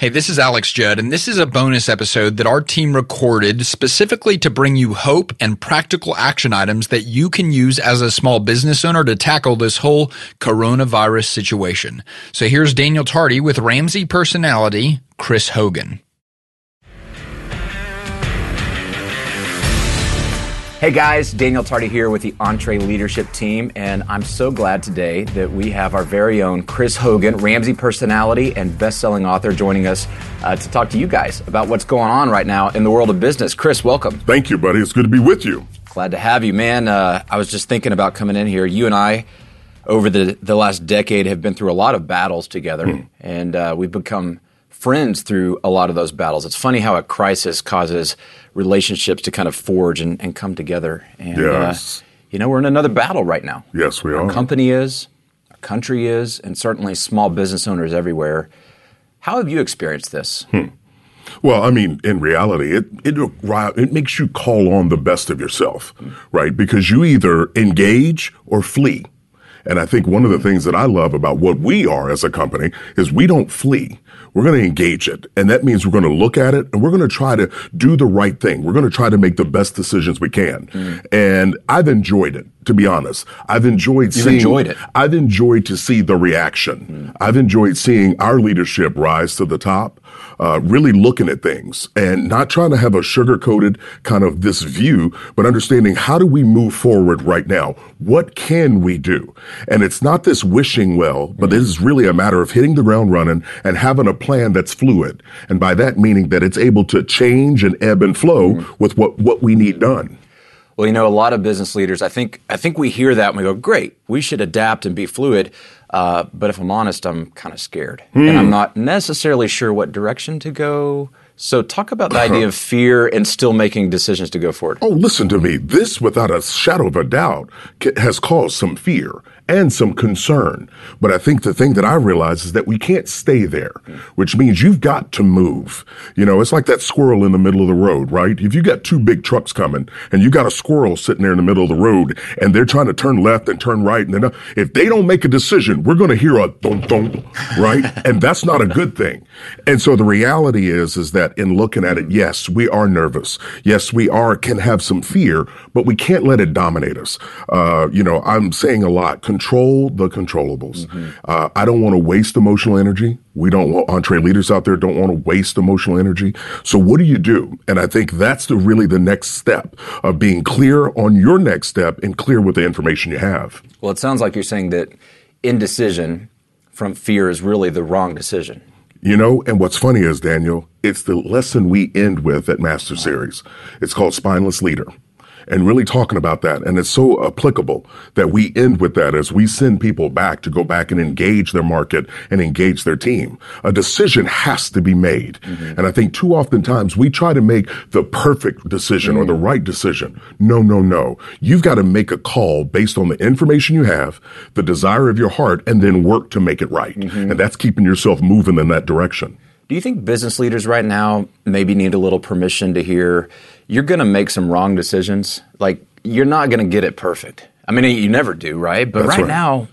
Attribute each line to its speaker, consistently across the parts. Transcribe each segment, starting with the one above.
Speaker 1: Hey, this is Alex Judd, and this is a bonus episode that our team recorded specifically to bring you hope and practical action items that you can use as a small business owner to tackle this whole coronavirus situation. So here's Daniel Tardy with Ramsey personality, Chris Hogan.
Speaker 2: Hey guys, Daniel Tardy here with the EntreLeadership team, and I'm so glad today that we have our very own Chris Hogan, Ramsey personality and best-selling author, joining us uh, to talk to you guys about what's going on right now in the world of business. Chris, welcome.
Speaker 3: Thank you, buddy. It's good to be with you.
Speaker 2: Glad to have you, man. Uh, I was just thinking about coming in here. You and I, over the the last decade, have been through a lot of battles together, hmm. and uh, we've become friends through a lot of those battles. It's funny how a crisis causes relationships to kind of forge and, and come together. And, uh, yes. Uh, you know, we're in another battle right now.
Speaker 3: Yes, we
Speaker 2: our
Speaker 3: are.
Speaker 2: Our company is, our country is, and certainly small business owners everywhere. How have you experienced this?
Speaker 3: Hmm. Well, I mean, in reality, it, it it makes you call on the best of yourself, right? Because you either engage or flee. And I think one of the things that I love about what we are as a company is we don't flee. We're going to engage it. And that means we're going to look at it and we're going to try to do the right thing. We're going to try to make the best decisions we can. Mm. And I've enjoyed it, to be honest. I've enjoyed
Speaker 2: You've
Speaker 3: seeing,
Speaker 2: enjoyed it.
Speaker 3: I've enjoyed to see the reaction. Mm. I've enjoyed seeing our leadership rise to the top uh, really looking at things and not trying to have a sugar coated kind of this view, but understanding how do we move forward right now? What can we do? And it's not this wishing well, but this is really a matter of hitting the ground running and having a plan that's fluid. And by that meaning that it's able to change and ebb and flow mm-hmm. with what, what we need done.
Speaker 2: Well, you know, a lot of business leaders, I think, I think we hear that and we go, "Great, we should adapt and be fluid." Uh, but if I'm honest, I'm kind of scared, mm. and I'm not necessarily sure what direction to go. So, talk about the idea of fear and still making decisions to go forward.
Speaker 3: Oh, listen to me. This, without a shadow of a doubt, has caused some fear and some concern. But I think the thing that I realize is that we can't stay there, which means you've got to move. You know, it's like that squirrel in the middle of the road, right? If you got two big trucks coming and you got a squirrel sitting there in the middle of the road and they're trying to turn left and turn right and then if they don't make a decision, we're going to hear a thump thump, right? and that's not a good thing. And so the reality is, is that in looking at it, yes, we are nervous. Yes, we are, can have some fear, but we can't let it dominate us. Uh, you know, I'm saying a lot, control the controllables. Mm-hmm. Uh, I don't want to waste emotional energy. We don't want EntreLeaders out there don't want to waste emotional energy. So what do you do? And I think that's the really the next step of being clear on your next step and clear with the information you have.
Speaker 2: Well, it sounds like you're saying that indecision from fear is really the wrong decision.
Speaker 3: You know, and what's funny is, Daniel, it's the lesson we end with at Master Series. It's called Spineless Leader and really talking about that. And it's so applicable that we end with that as we send people back to go back and engage their market and engage their team. A decision has to be made. Mm-hmm. And I think too often times we try to make the perfect decision mm-hmm. or the mm. right decision. No, no, no. You've got to make a call based on the information you have, the desire of your heart, and then work to make it right. Mm-hmm. And that's keeping yourself moving in that direction.
Speaker 2: Do you think business leaders right now maybe need a little permission to hear you're going to make some wrong decisions? Like you're not going to get it perfect. I mean, you never do, right? But right, right, now,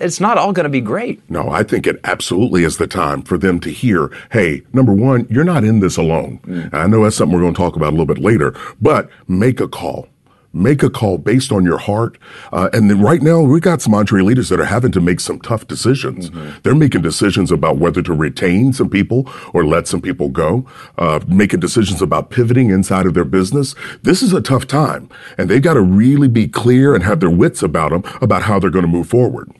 Speaker 2: it's not all going to be great.
Speaker 3: No, I think it absolutely is the time for them to hear, hey, number one, you're not in this alone. Mm. I know that's something we're going to talk about a little bit later, but make a call make a call based on your heart. Uh, and then right now, we got some EntreLeaders that are having to make some tough decisions. Mm-hmm. They're making decisions about whether to retain some people or let some people go, uh, making decisions about pivoting inside of their business. This is a tough time, and they've got to really be clear and have their wits about them about how they're going to move forward.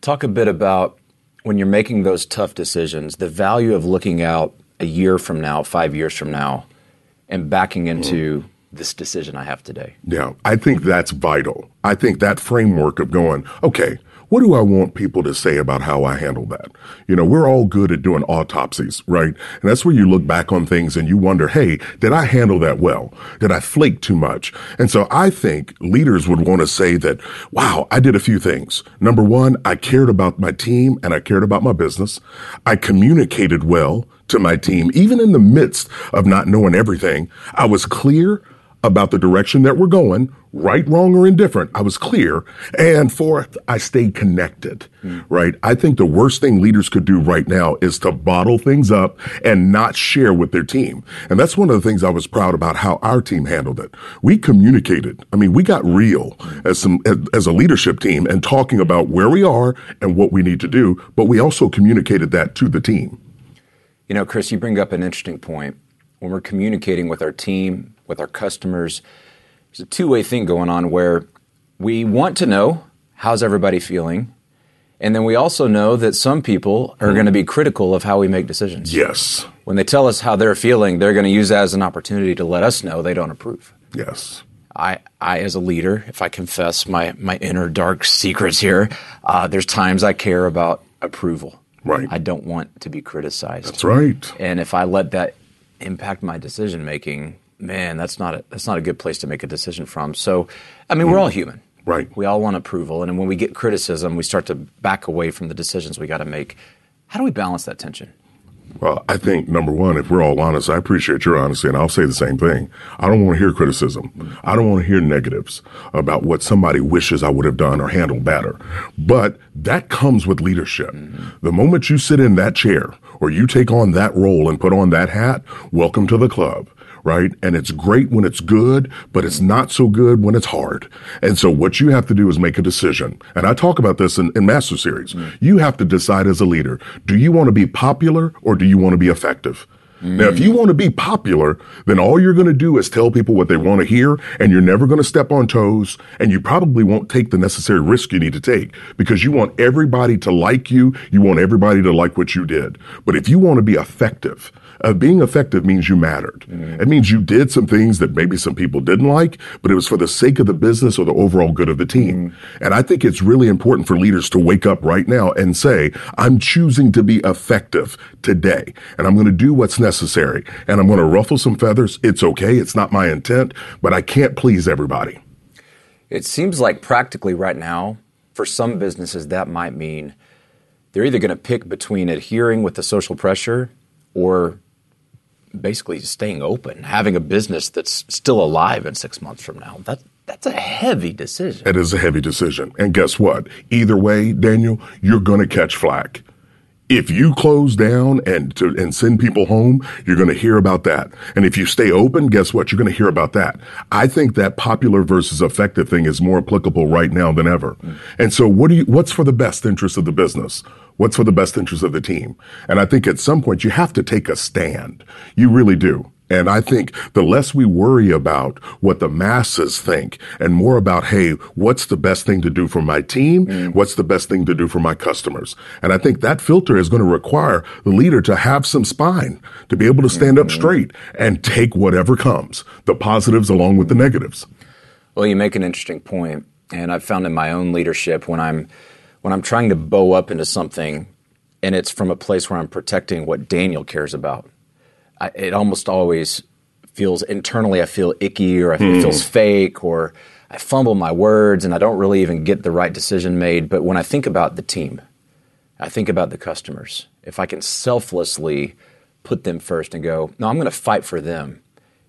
Speaker 2: Talk a bit about when you're making those tough decisions, the value of looking out a year from now, five years from now, and backing into mm-hmm this decision I have today.
Speaker 3: Yeah, I think that's vital. I think that framework of going, okay, what do I want people to say about how I handle that? You know, we're all good at doing autopsies, right? And that's where you look back on things and you wonder, hey, did I handle that well? Did I flake too much? And so I think leaders would want to say that, wow, I did a few things. Number one, I cared about my team and I cared about my business. I communicated well to my team, even in the midst of not knowing everything. I was clear about the direction that we're going, right, wrong, or indifferent. I was clear. And fourth, I stayed connected, mm. right? I think the worst thing leaders could do right now is to bottle things up and not share with their team. And that's one of the things I was proud about how our team handled it. We communicated. I mean, we got real as some, as, as a leadership team and talking about where we are and what we need to do, but we also communicated that to the team.
Speaker 2: You know, Chris, you bring up an interesting point. When we're communicating with our team, with our customers, there's a two way thing going on where we want to know how's everybody feeling. And then we also know that some people are going to be critical of how we make decisions.
Speaker 3: Yes.
Speaker 2: When they tell us how they're feeling, they're going to use that as an opportunity to let us know they don't approve.
Speaker 3: Yes.
Speaker 2: I, I as a leader, if I confess my, my inner dark secrets here, uh, there's times I care about approval.
Speaker 3: Right.
Speaker 2: I don't want to be criticized.
Speaker 3: That's right.
Speaker 2: And if I let that impact my decision making, man, that's not a, that's not a good place to make a decision from. So, I mean, we're all human.
Speaker 3: Right.
Speaker 2: We all want approval, and when we get criticism, we start to back away from the decisions we got to make. How do we balance that tension?
Speaker 3: Well, I think number one, if we're all honest, I appreciate your honesty, and I'll say the same thing. I don't want to hear criticism. I don't want to hear negatives about what somebody wishes I would have done or handled better. But that comes with leadership. Mm-hmm. The moment you sit in that chair or you take on that role and put on that hat, welcome to the club right? And it's great when it's good, but it's not so good when it's hard. And so what you have to do is make a decision. And I talk about this in, in Master Series. Mm. You have to decide as a leader, do you want to be popular or do you want to be effective? Mm. Now, if you want to be popular, then all you're going to do is tell people what they want to hear, and you're never going to step on toes, and you probably won't take the necessary risk you need to take because you want everybody to like you. You want everybody to like what you did. But if you want to be effective, uh, being effective means you mattered. Mm-hmm. It means you did some things that maybe some people didn't like, but it was for the sake of the business or the overall good of the team. Mm-hmm. And I think it's really important for leaders to wake up right now and say, I'm choosing to be effective today and I'm going to do what's necessary and I'm going to ruffle some feathers. It's okay. It's not my intent, but I can't please everybody.
Speaker 2: It seems like practically right now, for some businesses, that might mean they're either going to pick between adhering with the social pressure or basically staying open, having a business that's still alive in six months from now. That that's a heavy decision.
Speaker 3: It is a heavy decision. And guess what? Either way, Daniel, you're going to catch flack. If you close down and to, and send people home, you're going to hear about that. And if you stay open, guess what? You're going to hear about that. I think that popular versus effective thing is more applicable right now than ever. Mm. And so what do you, what's for the best interest of the business? What's for the best interest of the team? And I think at some point you have to take a stand. You really do. And I think the less we worry about what the masses think and more about, hey, what's the best thing to do for my team? Mm. What's the best thing to do for my customers? And I think that filter is going to require the leader to have some spine, to be able to stand mm-hmm. up straight and take whatever comes, the positives along with the negatives.
Speaker 2: Well, you make an interesting point, And I've found in my own leadership when I'm when I'm trying to bow up into something and it's from a place where I'm protecting what Daniel cares about, I, it almost always feels internally I feel icky or I feel, mm. it feels fake or I fumble my words and I don't really even get the right decision made. But when I think about the team, I think about the customers. If I can selflessly put them first and go, no, I'm going to fight for them.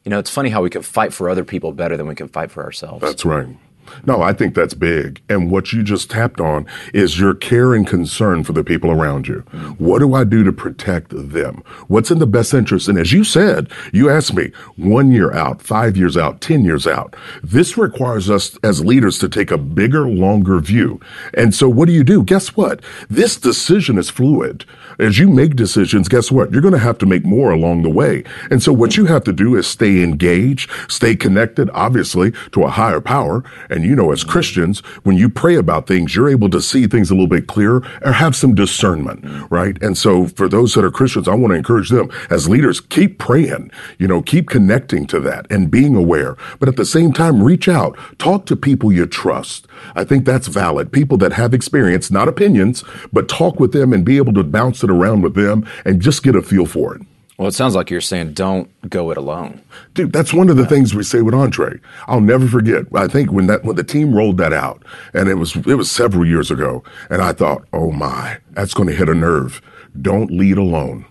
Speaker 2: You know, it's funny how we can fight for other people better than we can fight for ourselves.
Speaker 3: That's right. No, I think that's big. And what you just tapped on is your care and concern for the people around you. What do I do to protect them? What's in the best interest? And as you said, you asked me one year out, five years out, 10 years out. This requires us as leaders to take a bigger, longer view. And so what do you do? Guess what? This decision is fluid. As you make decisions, guess what? You're going to have to make more along the way. And so what you have to do is stay engaged, stay connected, obviously, to a higher power and you know, as Christians, when you pray about things, you're able to see things a little bit clearer or have some discernment, right? And so for those that are Christians, I want to encourage them as leaders, keep praying, you know, keep connecting to that and being aware. But at the same time, reach out, talk to people you trust. I think that's valid. People that have experience, not opinions, but talk with them and be able to bounce it around with them and just get a feel for it.
Speaker 2: Well, it sounds like you're saying don't go it alone.
Speaker 3: Dude, that's one of the things we say with Andre. I'll never forget. I think when that when the team rolled that out, and it was it was several years ago, and I thought, oh my, that's going to hit a nerve. Don't lead alone.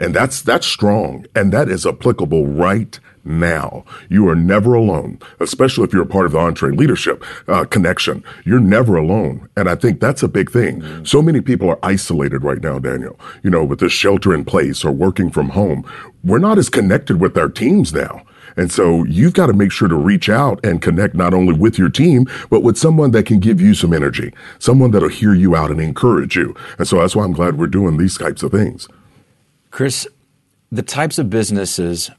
Speaker 3: And that's, that's strong. And that is applicable right now. You are never alone, especially if you're a part of the EntreLeadership uh, connection. You're never alone. And I think that's a big thing. Mm-hmm. So many people are isolated right now, Daniel, you know, with this shelter in place or working from home. We're not as connected with our teams now. And so you've got to make sure to reach out and connect not only with your team, but with someone that can give you some energy, someone that'll hear you out and encourage you. And so that's why I'm glad we're doing these types of things.
Speaker 2: Chris, the types of businesses,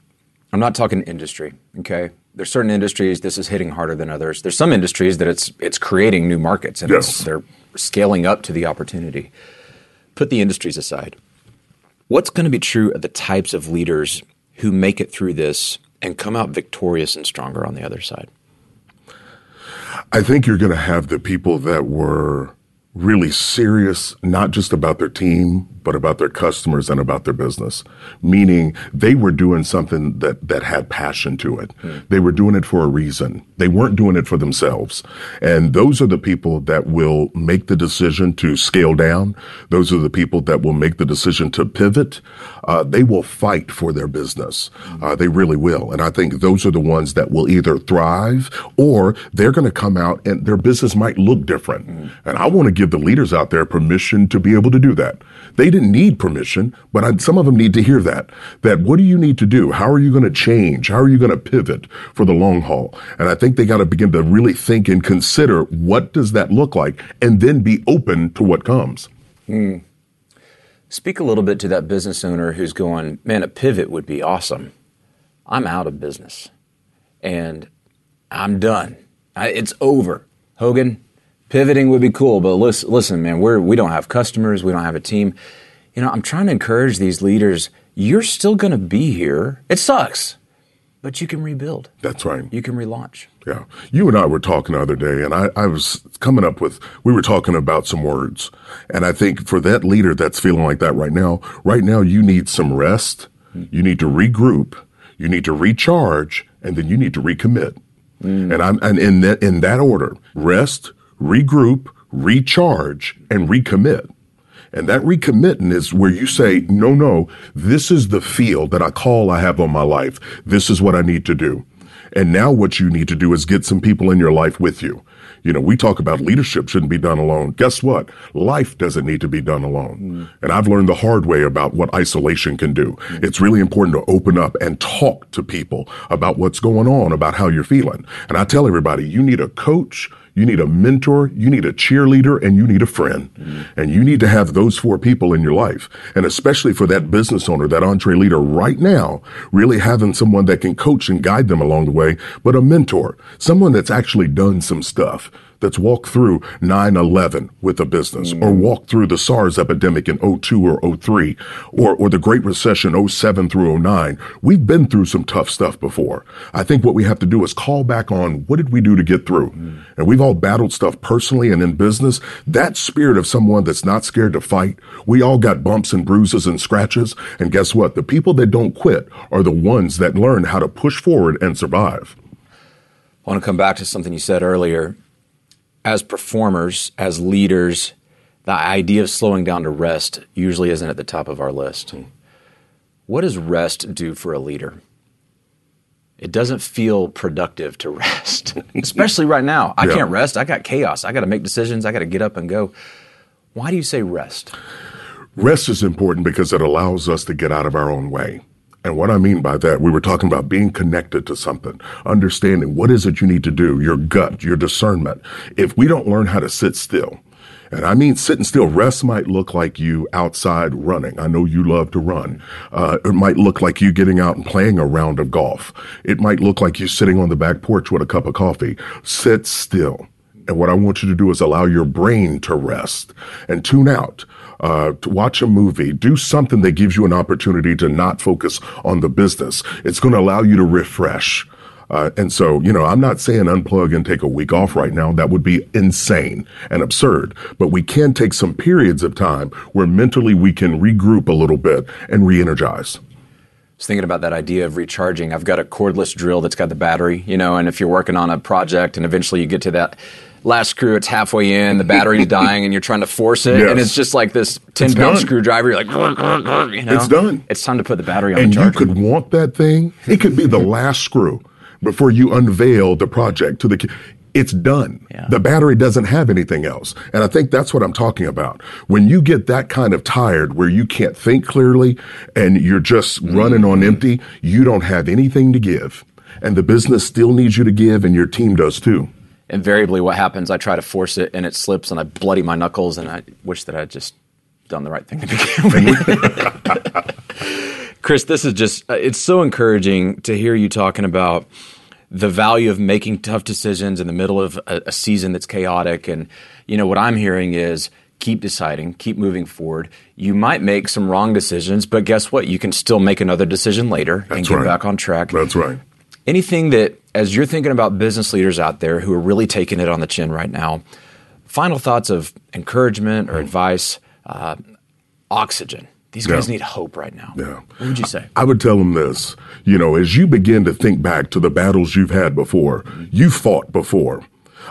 Speaker 2: I'm not talking industry, okay? There's certain industries this is hitting harder than others. There's some industries that it's it's creating new markets and yes. they're scaling up to the opportunity. Put the industries aside. What's going to be true of the types of leaders who make it through this and come out victorious and stronger on the other side?
Speaker 3: I think you're going to have the people that were really serious, not just about their team, but about their customers and about their business. Meaning they were doing something that, that had passion to it. Mm. They were doing it for a reason. They weren't doing it for themselves. And those are the people that will make the decision to scale down. Those are the people that will make the decision to pivot. Uh, they will fight for their business. Mm. Uh, they really will. And I think those are the ones that will either thrive or they're going to come out and their business might look different. Mm. And I want to give the leaders out there permission to be able to do that. They didn't need permission, but I, some of them need to hear that. That what do you need to do? How are you going to change? How are you going to pivot for the long haul? And I think they got to begin to really think and consider what does that look like and then be open to what comes. Mm.
Speaker 2: Speak a little bit to that business owner who's going, man, a pivot would be awesome. I'm out of business and I'm done. I, it's over. Hogan, pivoting would be cool, but listen, listen, man, we're we don't have customers, we don't have a team. You know, I'm trying to encourage these leaders. You're still going to be here. It sucks, but you can rebuild.
Speaker 3: That's right.
Speaker 2: You can relaunch.
Speaker 3: Yeah. You and I were talking the other day, and I, I was coming up with, we were talking about some words. And I think for that leader that's feeling like that right now, right now you need some rest. You need to regroup. You need to recharge, and then you need to recommit. Mm. And I'm, and in that, in that order, rest, regroup, recharge, and recommit. And that recommitting is where you say, no, no, this is the field that I call I have on my life. This is what I need to do. And now what you need to do is get some people in your life with you. You know, we talk about leadership shouldn't be done alone. Guess what? Life doesn't need to be done alone. Mm. And I've learned the hard way about what isolation can do. Mm. It's really important to open up and talk to people about what's going on, about how you're feeling. And I tell everybody, you need a coach you need a mentor, you need a cheerleader, and you need a friend. Mm-hmm. And you need to have those four people in your life. And especially for that business owner, that EntreLeader right now, really having someone that can coach and guide them along the way, but a mentor, someone that's actually done some stuff that's walked through 9-11 with a business mm. or walked through the SARS epidemic in 02 or 03 or, or the Great Recession 07 through 09. We've been through some tough stuff before. I think what we have to do is call back on what did we do to get through? Mm. And we've all battled stuff personally and in business. That spirit of someone that's not scared to fight. We all got bumps and bruises and scratches. And guess what? The people that don't quit are the ones that learn how to push forward and survive.
Speaker 2: I want to come back to something you said earlier as performers, as leaders, the idea of slowing down to rest usually isn't at the top of our list. What does rest do for a leader? It doesn't feel productive to rest, especially right now. I yeah. can't rest. I got chaos. I got to make decisions. I got to get up and go. Why do you say rest?
Speaker 3: Rest is important because it allows us to get out of our own way. And what I mean by that, we were talking about being connected to something, understanding what is it you need to do, your gut, your discernment. If we don't learn how to sit still, and I mean sitting still, rest might look like you outside running. I know you love to run. Uh, it might look like you getting out and playing a round of golf. It might look like you sitting on the back porch with a cup of coffee. Sit still. And what I want you to do is allow your brain to rest and tune out uh, to watch a movie, do something that gives you an opportunity to not focus on the business. It's going to allow you to refresh. Uh, and so, you know, I'm not saying unplug and take a week off right now. That would be insane and absurd. But we can take some periods of time where mentally we can regroup a little bit and re-energize. I
Speaker 2: was thinking about that idea of recharging. I've got a cordless drill that's got the battery, you know, and if you're working on a project and eventually you get to that last screw, it's halfway in, the battery's dying, and you're trying to force it,
Speaker 3: Yes.
Speaker 2: and it's just like this ten pound screwdriver. You're like, you know?
Speaker 3: It's done.
Speaker 2: It's time to put the battery on
Speaker 3: and you could want that thing. It could be the last screw before you unveil the project to the. ki- It's done.
Speaker 2: Yeah.
Speaker 3: The battery doesn't have anything else, and I think that's what I'm talking about. When you get that kind of tired, where you can't think clearly and you're just running on mm-hmm. empty, you don't have anything to give, and the business still needs you to give, and your team does too.
Speaker 2: Invariably, what happens? I try to force it, and it slips, and I bloody my knuckles, and I wish that I'd just done the right thing to begin with. Chris, this is just, uh, it's so encouraging to hear you talking about the value of making tough decisions in the middle of a, a season that's chaotic. And, you know, what I'm hearing is keep deciding, keep moving forward. You might make some wrong decisions, but guess what? You can still make another decision later and get
Speaker 3: right.
Speaker 2: back on track.
Speaker 3: That's right.
Speaker 2: Anything that, as you're thinking about business leaders out there who are really taking it on the chin right now, final thoughts of encouragement or advice, uh, oxygen. These guys
Speaker 3: Yeah.
Speaker 2: need hope right now.
Speaker 3: Yeah.
Speaker 2: What would you say?
Speaker 3: I would tell them this, you know, as you begin to think back to the battles you've had before, you fought before.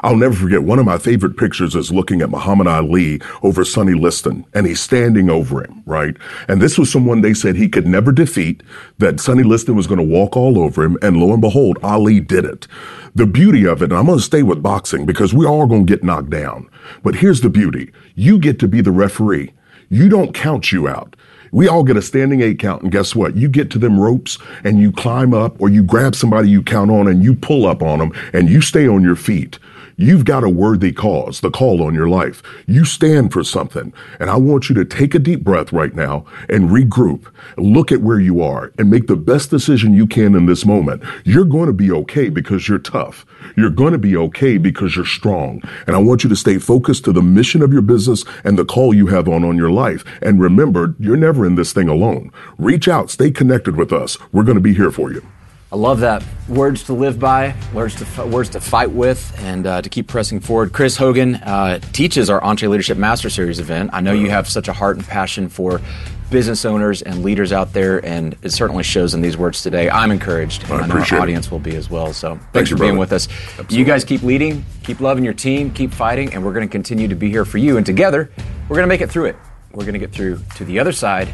Speaker 3: I'll never forget one of my favorite pictures is looking at Muhammad Ali over Sonny Liston and he's standing over him, right? And this was someone they said he could never defeat, that Sonny Liston was going to walk all over him. And lo and behold, Ali did it. The beauty of it, and I'm going to stay with boxing because we are going to get knocked down. But here's the beauty. You get to be the referee. You don't count you out. We all get a standing eight count, and guess what? You get to them ropes and you climb up, or you grab somebody you count on and you pull up on them, and you stay on your feet. You've got a worthy cause, the call on your life. You stand for something. And I want you to take a deep breath right now and regroup. Look at where you are and make the best decision you can in this moment. You're going to be okay because you're tough. You're going to be okay because you're strong. And I want you to stay focused to the mission of your business and the call you have on on your life. And remember, you're never in this thing alone. Reach out, stay connected with us. We're going to be here for you.
Speaker 2: I love that. Words to live by, words to words to fight with, and uh, to keep pressing forward. Chris Hogan uh, teaches our EntreLeadership Master Series event. I know you have such a heart and passion for business owners and leaders out there, and it certainly shows in these words today. I'm encouraged, and
Speaker 3: I
Speaker 2: I, know our
Speaker 3: it.
Speaker 2: audience will be as well. So thanks
Speaker 3: you,
Speaker 2: for being
Speaker 3: brother.
Speaker 2: with us. You guys keep leading, keep loving your team, keep fighting, and we're going to continue to be here for you. And together, we're going to make it through it. We're going to get through to the other side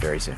Speaker 2: very soon.